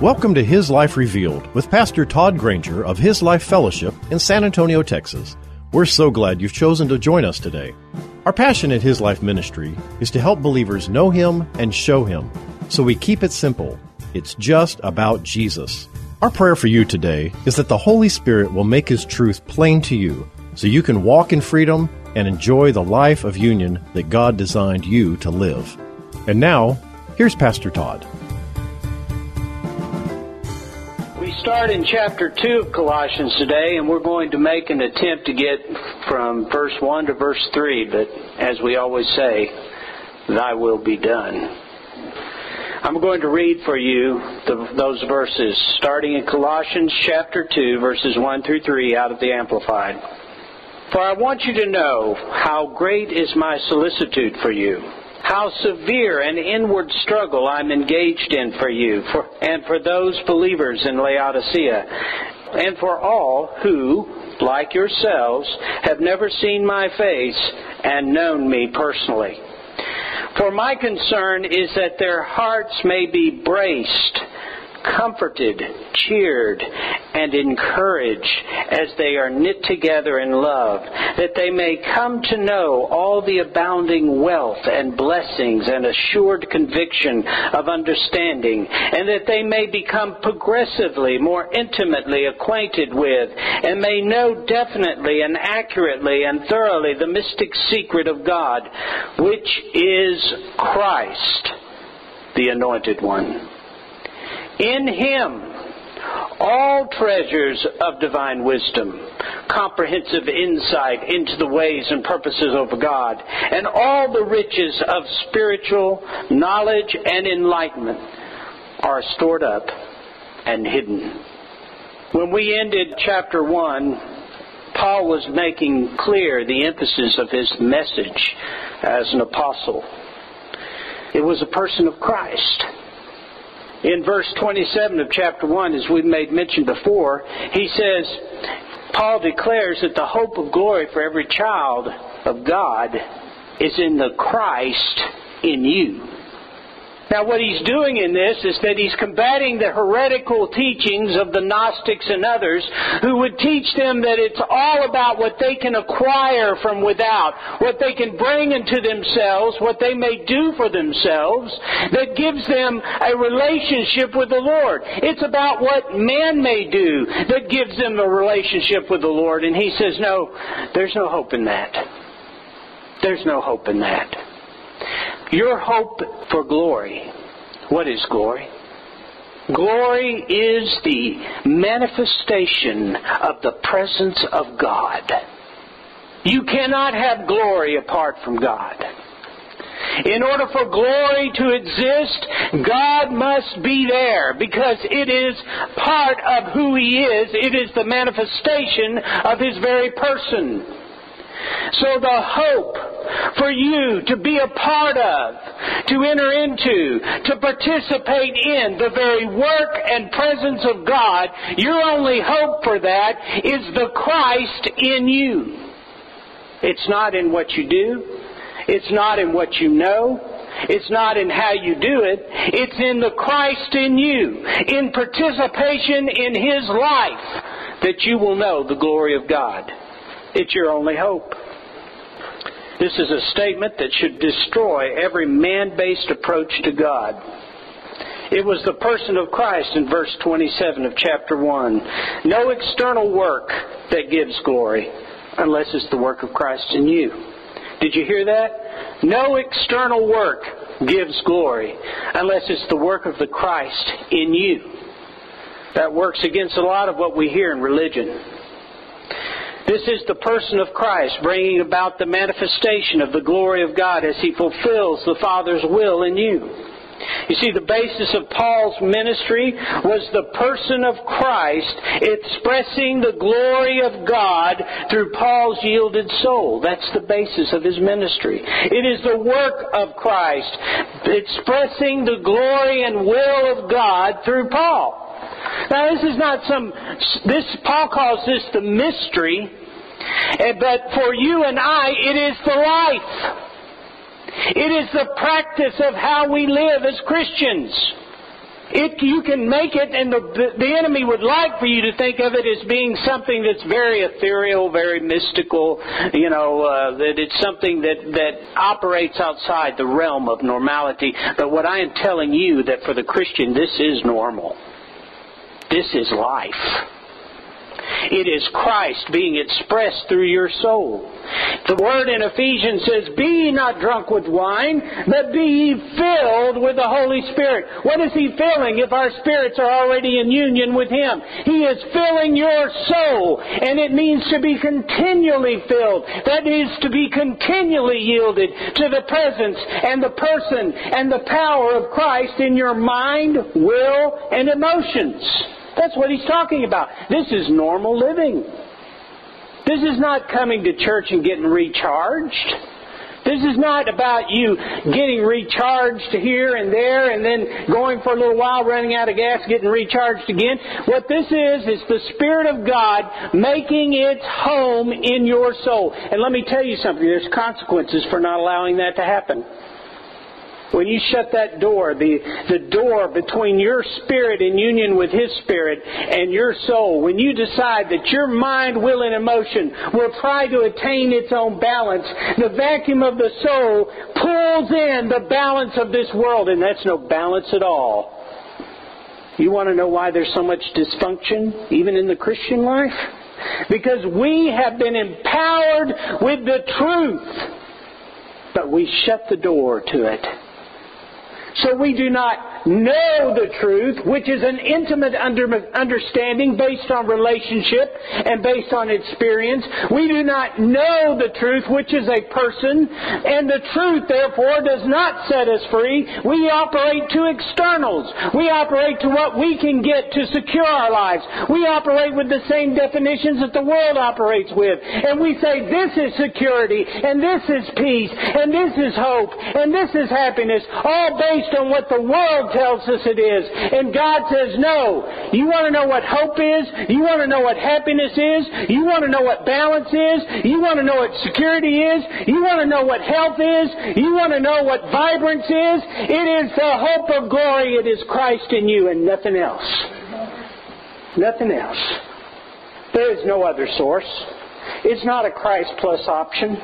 Welcome to His Life Revealed with Pastor Todd Granger of His Life Fellowship in San Antonio, Texas. We're so glad you've chosen to join us today. Our passion at His Life Ministry is to help believers know Him and show Him. So we keep it simple. It's just about Jesus. Our prayer for you today is that the Holy Spirit will make His truth plain to you so you can walk in freedom and enjoy the life of union that God designed you to live. And now, here's Pastor Todd. Start in chapter 2 of Colossians today, and we're going to make an attempt to get from verse 1 to verse 3, but as we always say, Thy will be done. I'm going to read for you the, those verses, starting in Colossians chapter 2, verses 1 through 3, out of the Amplified. For I want you to know how great is my solicitude for you how severe an inward struggle I'm engaged in for you for, and for those believers in Laodicea, and for all who, like yourselves, have never seen my face and known me personally. For my concern is that their hearts may be braced comforted, cheered, and encouraged as they are knit together in love, that they may come to know all the abounding wealth and blessings and assured conviction of understanding, and that they may become progressively more intimately acquainted with, and may know definitely and accurately and thoroughly the mystic secret of God, which is Christ, the Anointed One. In Him, all treasures of divine wisdom, comprehensive insight into the ways and purposes of God, and all the riches of spiritual knowledge and enlightenment are stored up and hidden. When we ended chapter 1, Paul was making clear the emphasis of his message as an apostle. It was a person of Christ in verse 27 of chapter 1, as we've made mention before, he says, Paul declares that the hope of glory for every child of God is in the Christ in you. Now, what he's doing in this is that he's combating the heretical teachings of the Gnostics and others who would teach them that it's all about what they can acquire from without, what they can bring into themselves, what they may do for themselves, that gives them a relationship with the Lord. It's about what man may do that gives them a relationship with the Lord. And he says, no, there's no hope in that. There's no hope in that. Your hope for glory. What is glory? Glory is the manifestation of the presence of God. You cannot have glory apart from God. In order for glory to exist, God must be there because it is part of who He is. It is the manifestation of His very person. So the hope for you to be a part of, to enter into, to participate in the very work and presence of God, your only hope for that is the Christ in you. It's not in what you do. It's not in what you know. It's not in how you do it. It's in the Christ in you, in participation in His life, that you will know the glory of God. It's your only hope. This is a statement that should destroy every man based approach to God. It was the person of Christ in verse 27 of chapter 1. No external work that gives glory unless it's the work of Christ in you. Did you hear that? No external work gives glory unless it's the work of the Christ in you. That works against a lot of what we hear in religion. This is the person of Christ bringing about the manifestation of the glory of God as he fulfills the Father's will in you. You see, the basis of Paul's ministry was the person of Christ expressing the glory of God through Paul's yielded soul. That's the basis of his ministry. It is the work of Christ expressing the glory and will of God through Paul. Now, this is not some, this, Paul calls this the mystery, but for you and I, it is the life. It is the practice of how we live as Christians. It, you can make it, and the, the enemy would like for you to think of it as being something that's very ethereal, very mystical, you know, uh, that it's something that, that operates outside the realm of normality. But what I am telling you, that for the Christian, this is normal. This is life. It is Christ being expressed through your soul. The word in Ephesians says, Be ye not drunk with wine, but be ye filled with the Holy Spirit. What is He filling if our spirits are already in union with Him? He is filling your soul, and it means to be continually filled. That is to be continually yielded to the presence and the person and the power of Christ in your mind, will, and emotions. That's what he's talking about. This is normal living. This is not coming to church and getting recharged. This is not about you getting recharged here and there and then going for a little while, running out of gas, getting recharged again. What this is, is the Spirit of God making its home in your soul. And let me tell you something, there's consequences for not allowing that to happen. When you shut that door, the, the door between your spirit in union with His spirit and your soul, when you decide that your mind, will, and emotion will try to attain its own balance, the vacuum of the soul pulls in the balance of this world, and that's no balance at all. You want to know why there's so much dysfunction, even in the Christian life? Because we have been empowered with the truth, but we shut the door to it. So we do not know the truth, which is an intimate under, understanding based on relationship and based on experience. We do not know the truth, which is a person, and the truth, therefore, does not set us free. We operate to externals. We operate to what we can get to secure our lives. We operate with the same definitions that the world operates with. And we say, this is security, and this is peace, and this is hope, and this is happiness, all based on what the world tells us it is. And God says, no. You want to know what hope is? You want to know what happiness is? You want to know what balance is? You want to know what security is? You want to know what health is? You want to know what vibrance is? It is the hope of glory. It is Christ in you and nothing else. Nothing else. There is no other source. It's not a Christ plus option.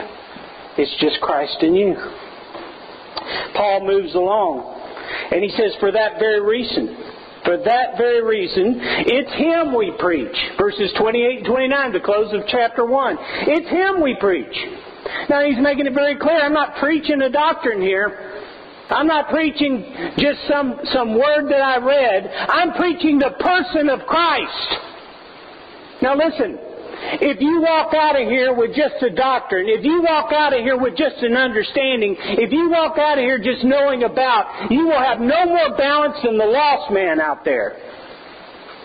It's just Christ in you. Paul moves along. And he says, for that very reason, for that very reason, it's Him we preach. Verses 28 and 29, the close of chapter 1. It's Him we preach. Now he's making it very clear, I'm not preaching a doctrine here. I'm not preaching just some, some word that I read. I'm preaching the person of Christ. Now listen, if you walk out of here with just a doctrine, if you walk out of here with just an understanding, if you walk out of here just knowing about, you will have no more balance than the lost man out there.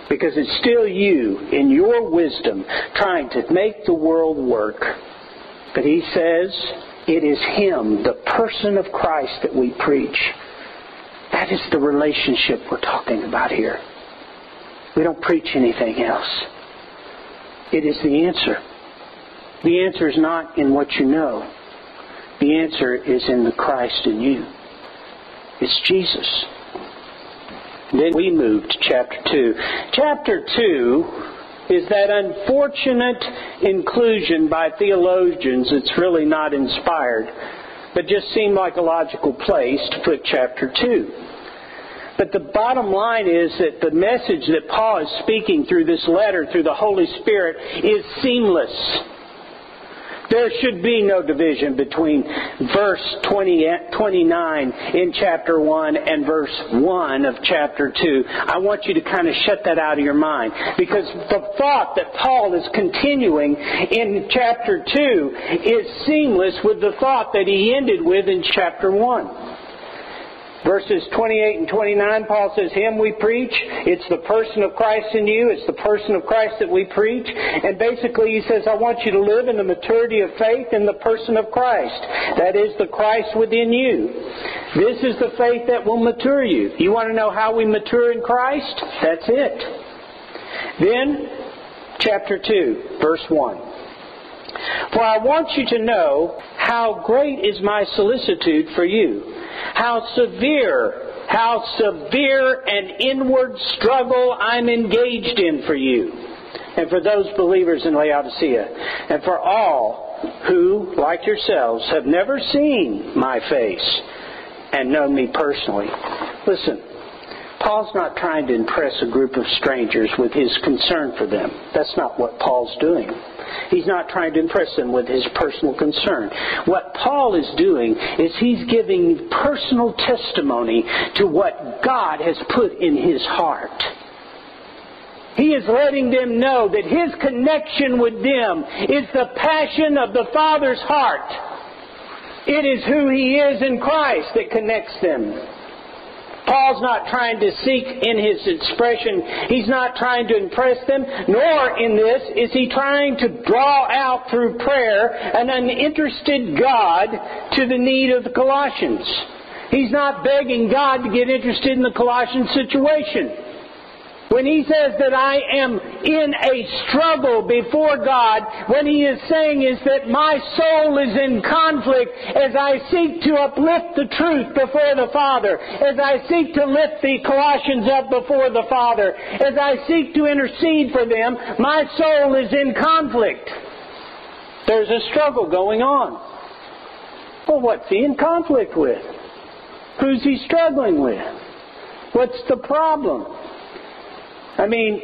Because it's still you, in your wisdom, trying to make the world work. But he says, it is Him, the person of Christ, that we preach. That is the relationship we're talking about here. We don't preach anything else. It is the answer. The answer is not in what you know. The answer is in the Christ in you. It's Jesus. Then we move to chapter 2. Chapter 2 is that unfortunate inclusion by theologians it's really not inspired, but just seemed like a logical place to put chapter 2. But the bottom line is that the message that Paul is speaking through this letter, through the Holy Spirit, is seamless. There should be no division between verse 20, 29 in chapter 1 and verse 1 of chapter 2. I want you to kind of shut that out of your mind because the thought that Paul is continuing in chapter 2 is seamless with the thought that he ended with in chapter 1. Verses 28 and 29, Paul says, Him we preach. It's the person of Christ in you. It's the person of Christ that we preach. And basically, he says, I want you to live in the maturity of faith in the person of Christ. That is the Christ within you. This is the faith that will mature you. You want to know how we mature in Christ? That's it. Then, chapter 2, verse 1. For I want you to know how great is my solicitude for you how severe, how severe an inward struggle I'm engaged in for you, and for those believers in Laodicea, and for all who, like yourselves, have never seen my face and known me personally. Listen, Paul's not trying to impress a group of strangers with his concern for them. That's not what Paul's doing. He's not trying to impress them with his personal concern. What Paul is doing is he's giving personal testimony to what God has put in his heart. He is letting them know that his connection with them is the passion of the Father's heart. It is who he is in Christ that connects them. Paul's not trying to seek in his expression, he's not trying to impress them, nor in this is he trying to draw out through prayer an uninterested God to the need of the Colossians. He's not begging God to get interested in the Colossian situation. When he says that I am in a struggle before God, what he is saying is that my soul is in conflict as I seek to uplift the truth before the Father, as I seek to lift the Colossians up before the Father, as I seek to intercede for them, my soul is in conflict. There's a struggle going on. Well, what's he in conflict with? Who's he struggling with? What's the problem? I mean,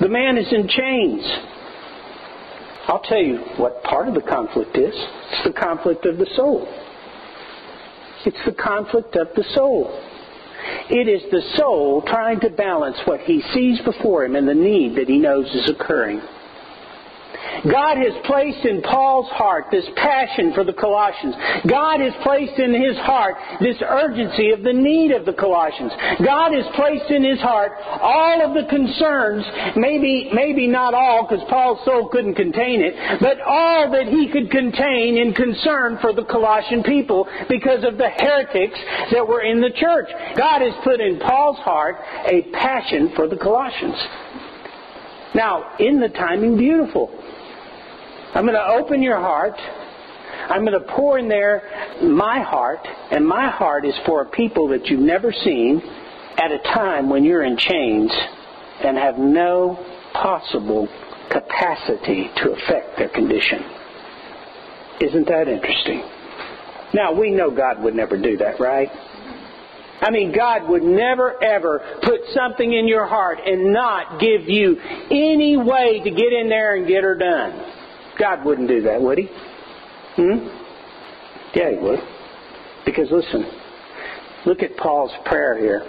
the man is in chains. I'll tell you what part of the conflict is. It's the conflict of the soul. It's the conflict of the soul. It is the soul trying to balance what he sees before him and the need that he knows is occurring. God has placed in Paul's heart this passion for the Colossians. God has placed in his heart this urgency of the need of the Colossians. God has placed in his heart all of the concerns, maybe, maybe not all, because Paul's soul couldn't contain it, but all that he could contain in concern for the Colossian people because of the heretics that were in the church. God has put in Paul's heart a passion for the Colossians. Now, in the timing, beautiful. I'm going to open your heart. I'm going to pour in there my heart, and my heart is for a people that you've never seen at a time when you're in chains and have no possible capacity to affect their condition. Isn't that interesting? Now, we know God would never do that, right? I mean, God would never ever put something in your heart and not give you any way to get in there and get her done. God wouldn't do that, would He? Hmm? Yeah, He would. Because listen, look at Paul's prayer here.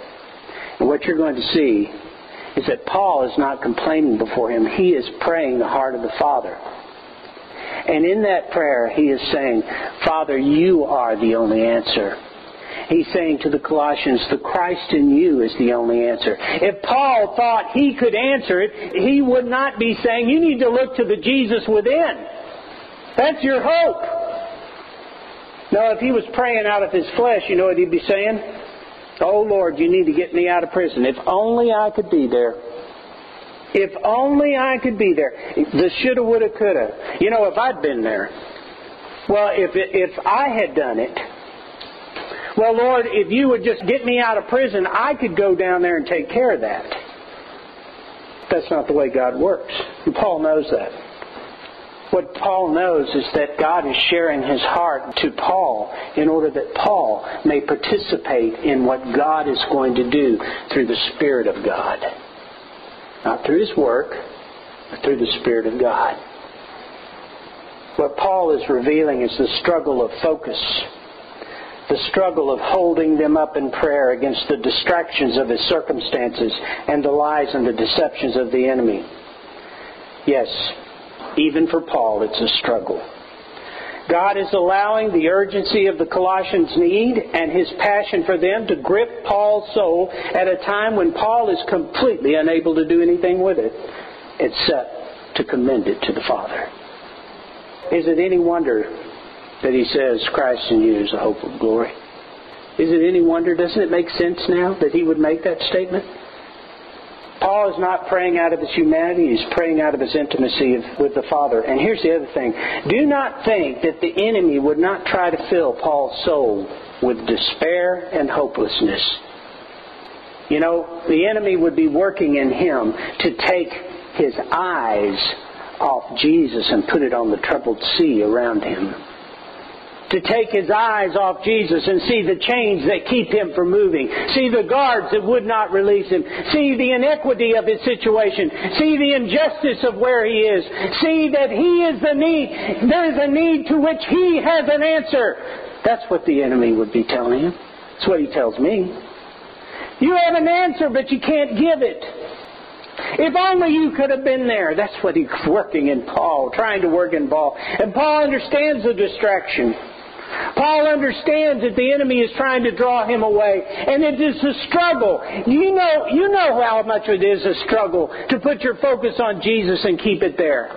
And what you're going to see is that Paul is not complaining before him. He is praying the heart of the Father. And in that prayer, he is saying, Father, you are the only answer. He's saying to the Colossians, the Christ in you is the only answer. If Paul thought he could answer it, he would not be saying, you need to look to the Jesus within. That's your hope. Now, if he was praying out of his flesh, you know what he'd be saying? Oh Lord, you need to get me out of prison. If only I could be there. If only I could be there. The shoulda, woulda, coulda. You know, if I'd been there. Well, if it, if I had done it, well, Lord, if you would just get me out of prison, I could go down there and take care of that. That's not the way God works. And Paul knows that. What Paul knows is that God is sharing his heart to Paul in order that Paul may participate in what God is going to do through the Spirit of God. Not through his work, but through the Spirit of God. What Paul is revealing is the struggle of focus, the struggle of holding them up in prayer against the distractions of his circumstances and the lies and the deceptions of the enemy. Yes, even for Paul, it's a struggle. God is allowing the urgency of the Colossians' need and his passion for them to grip Paul's soul at a time when Paul is completely unable to do anything with it except to commend it to the Father. Is it any wonder that he says, Christ in you is the hope of glory? Is it any wonder? Doesn't it make sense now that he would make that statement? Paul is not praying out of his humanity, he's praying out of his intimacy with the Father. And here's the other thing do not think that the enemy would not try to fill Paul's soul with despair and hopelessness. You know, the enemy would be working in him to take his eyes off Jesus and put it on the troubled sea around him to take his eyes off Jesus and see the chains that keep him from moving, see the guards that would not release him, see the inequity of his situation, see the injustice of where he is, see that he is the need, there's a need to which he has an answer. That's what the enemy would be telling him. That's what he tells me. You have an answer, but you can't give it. If only you could have been there. That's what he's working in Paul, trying to work in Paul. And Paul understands the distraction. Paul understands that the enemy is trying to draw him away, and it is a struggle. You know, you know how much it is a struggle to put your focus on Jesus and keep it there.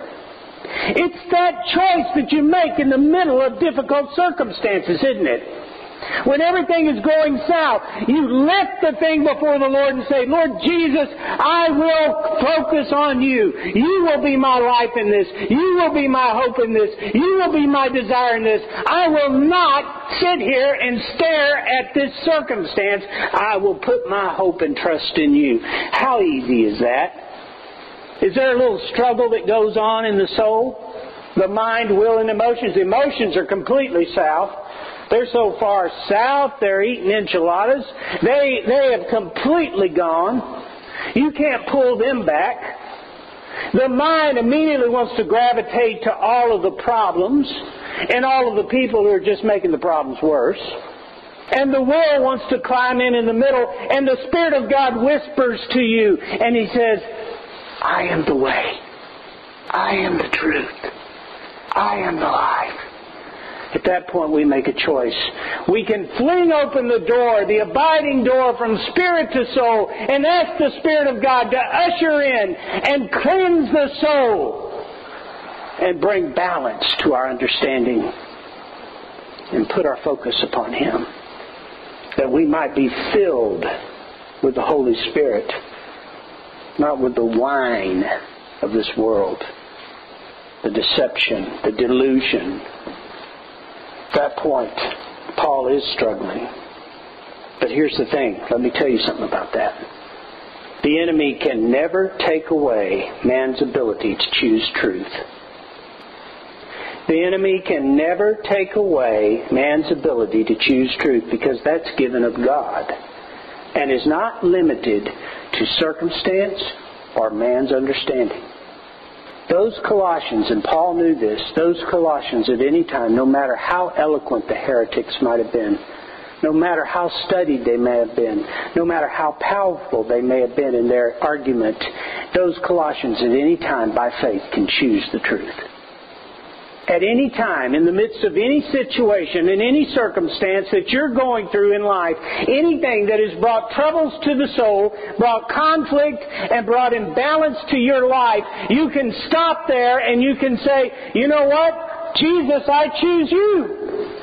It's that choice that you make in the middle of difficult circumstances, isn't it? When everything is going south, you lift the thing before the Lord and say, Lord Jesus, I will focus on you. You will be my life in this. You will be my hope in this. You will be my desire in this. I will not sit here and stare at this circumstance. I will put my hope and trust in you. How easy is that? Is there a little struggle that goes on in the soul? The mind, will, and emotions. The emotions are completely south. They're so far south, they're eating enchiladas. They, they have completely gone. You can't pull them back. The mind immediately wants to gravitate to all of the problems and all of the people who are just making the problems worse. And the will wants to climb in in the middle, and the Spirit of God whispers to you, and He says, I am the way. I am the truth. I am the life. At that point, we make a choice. We can fling open the door, the abiding door from spirit to soul, and ask the Spirit of God to usher in and cleanse the soul and bring balance to our understanding and put our focus upon Him. That we might be filled with the Holy Spirit, not with the wine of this world, the deception, the delusion, that point, Paul is struggling. But here's the thing let me tell you something about that. The enemy can never take away man's ability to choose truth. The enemy can never take away man's ability to choose truth because that's given of God and is not limited to circumstance or man's understanding. Those Colossians, and Paul knew this, those Colossians at any time, no matter how eloquent the heretics might have been, no matter how studied they may have been, no matter how powerful they may have been in their argument, those Colossians at any time by faith can choose the truth at any time, in the midst of any situation, in any circumstance that you're going through in life, anything that has brought troubles to the soul, brought conflict, and brought imbalance to your life, you can stop there and you can say, you know what? Jesus, I choose you.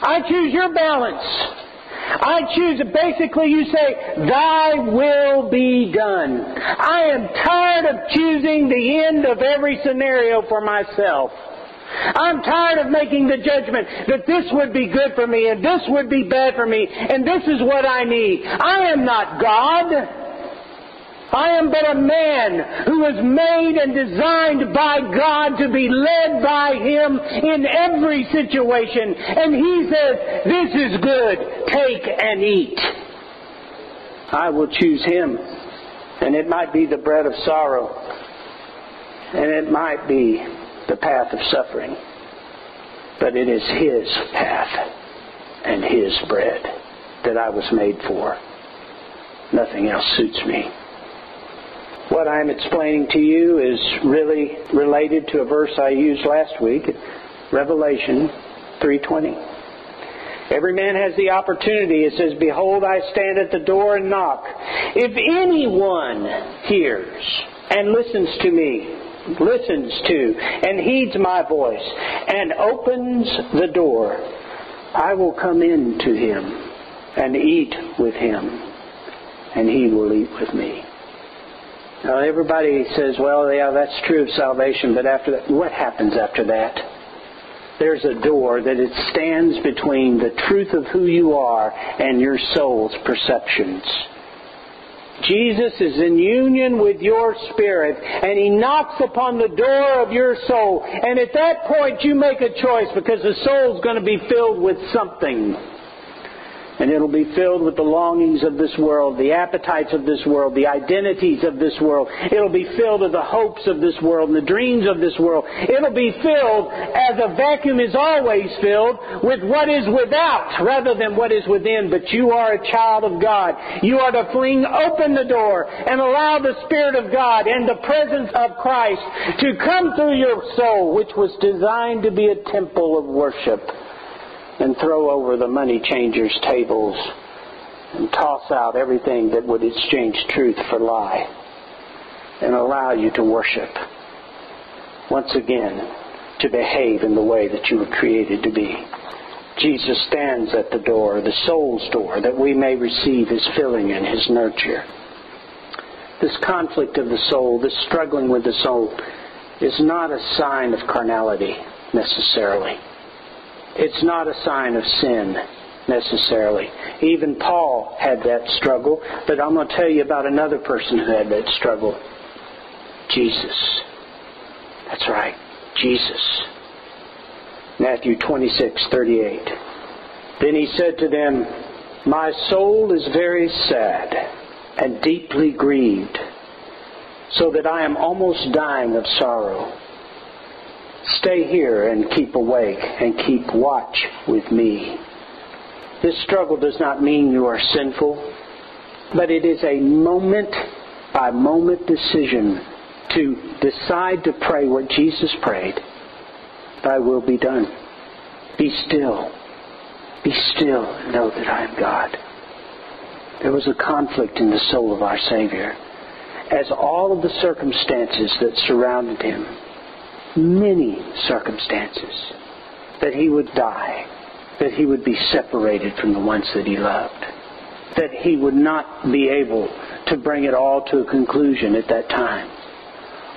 I choose your balance. I choose it. Basically, you say, Thy will be done. I am tired of choosing the end of every scenario for myself. I'm tired of making the judgment that this would be good for me and this would be bad for me and this is what I need. I am not God. I am but a man who was made and designed by God to be led by Him in every situation. And He says, This is good. Take and eat. I will choose Him. And it might be the bread of sorrow. And it might be the path of suffering, but it is His path and His bread that I was made for. Nothing else suits me. What I'm explaining to you is really related to a verse I used last week, Revelation 3:20. Every man has the opportunity. It says, Behold, I stand at the door and knock. If anyone hears and listens to me, listens to and heeds my voice and opens the door, I will come in to him and eat with him, and he will eat with me. Now everybody says, well, yeah, that's true of salvation, but after that, what happens after that? There's a door that it stands between the truth of who you are and your soul's perceptions. Jesus is in union with your spirit, and He knocks upon the door of your soul. And at that point, you make a choice because the soul's going to be filled with something and it'll be filled with the longings of this world, the appetites of this world, the identities of this world. It'll be filled with the hopes of this world and the dreams of this world. It'll be filled, as a vacuum is always filled, with what is without rather than what is within. But you are a child of God. You are to fling open the door and allow the Spirit of God and the presence of Christ to come through your soul, which was designed to be a temple of worship and throw over the money changers' tables and toss out everything that would exchange truth for lie and allow you to worship. Once again, to behave in the way that you were created to be. Jesus stands at the door, the soul's door, that we may receive His filling and His nurture. This conflict of the soul, this struggling with the soul, is not a sign of carnality necessarily. It's not a sign of sin necessarily. Even Paul had that struggle, but I'm going to tell you about another person who had that struggle. Jesus. That's right, Jesus. Matthew 26:38. Then he said to them, "My soul is very sad and deeply grieved, so that I am almost dying of sorrow." Stay here and keep awake and keep watch with me. This struggle does not mean you are sinful, but it is a moment by moment decision to decide to pray what Jesus prayed Thy will be done. Be still. Be still and know that I am God. There was a conflict in the soul of our Savior as all of the circumstances that surrounded him many circumstances that he would die, that he would be separated from the ones that he loved, that he would not be able to bring it all to a conclusion at that time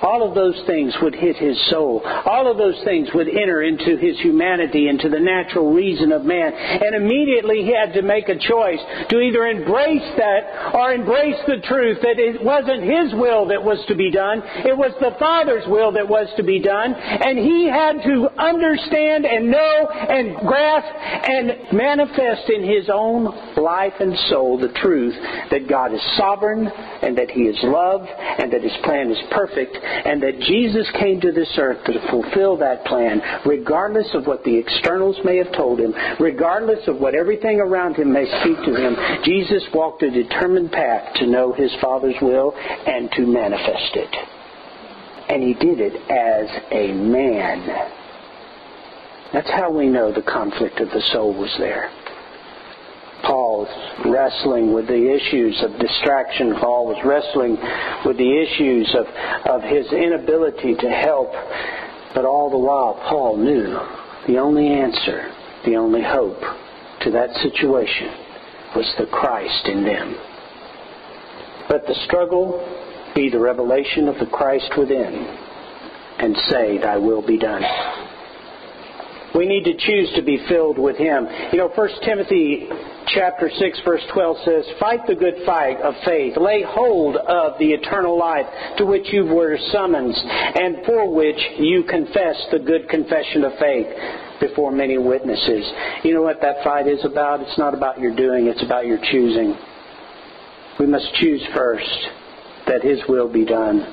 all of those things would hit his soul. All of those things would enter into his humanity, into the natural reason of man. And immediately he had to make a choice to either embrace that or embrace the truth that it wasn't his will that was to be done. It was the Father's will that was to be done. And he had to understand and know and grasp and manifest in his own life and soul the truth that God is sovereign and that he is love and that his plan is perfect and that Jesus came to this earth to fulfill that plan, regardless of what the externals may have told him, regardless of what everything around him may speak to him. Jesus walked a determined path to know his Father's will and to manifest it. And he did it as a man. That's how we know the conflict of the soul was there. Wrestling with the issues of distraction. Paul was wrestling with the issues of, of his inability to help. But all the while, Paul knew the only answer, the only hope to that situation was the Christ in them. Let the struggle be the revelation of the Christ within and say, Thy will be done. We need to choose to be filled with Him. You know, 1 Timothy chapter 6 verse 12 says, Fight the good fight of faith. Lay hold of the eternal life to which you were summoned and for which you confess the good confession of faith before many witnesses. You know what that fight is about? It's not about your doing, it's about your choosing. We must choose first that His will be done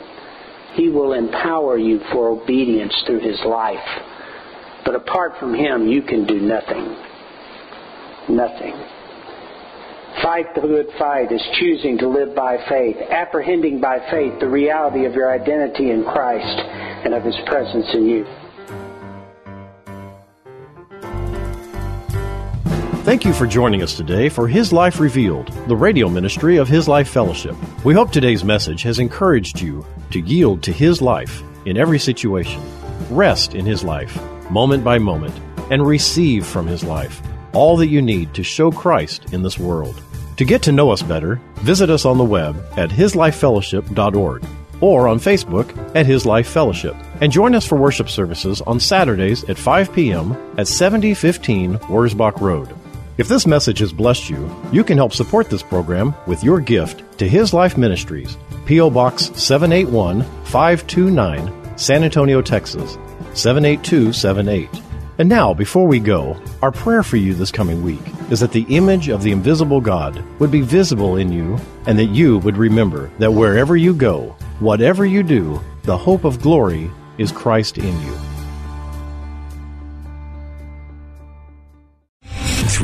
He will empower you for obedience through His life. But apart from Him, you can do nothing. Nothing. Fight the good fight is choosing to live by faith, apprehending by faith the reality of your identity in Christ and of His presence in you. Thank you for joining us today for His Life Revealed, the radio ministry of His Life Fellowship. We hope today's message has encouraged you to yield to His life in every situation, rest in His life, moment by moment, and receive from His life all that you need to show Christ in this world. To get to know us better, visit us on the web at hislifefellowship.org or on Facebook at His Life Fellowship. And join us for worship services on Saturdays at 5 p.m. at 7015 Wurzbach Road. If this message has blessed you, you can help support this program with your gift to His Life Ministries, P.O. Box 781 529, San Antonio, Texas 78278. And now, before we go, our prayer for you this coming week is that the image of the invisible God would be visible in you and that you would remember that wherever you go, whatever you do, the hope of glory is Christ in you.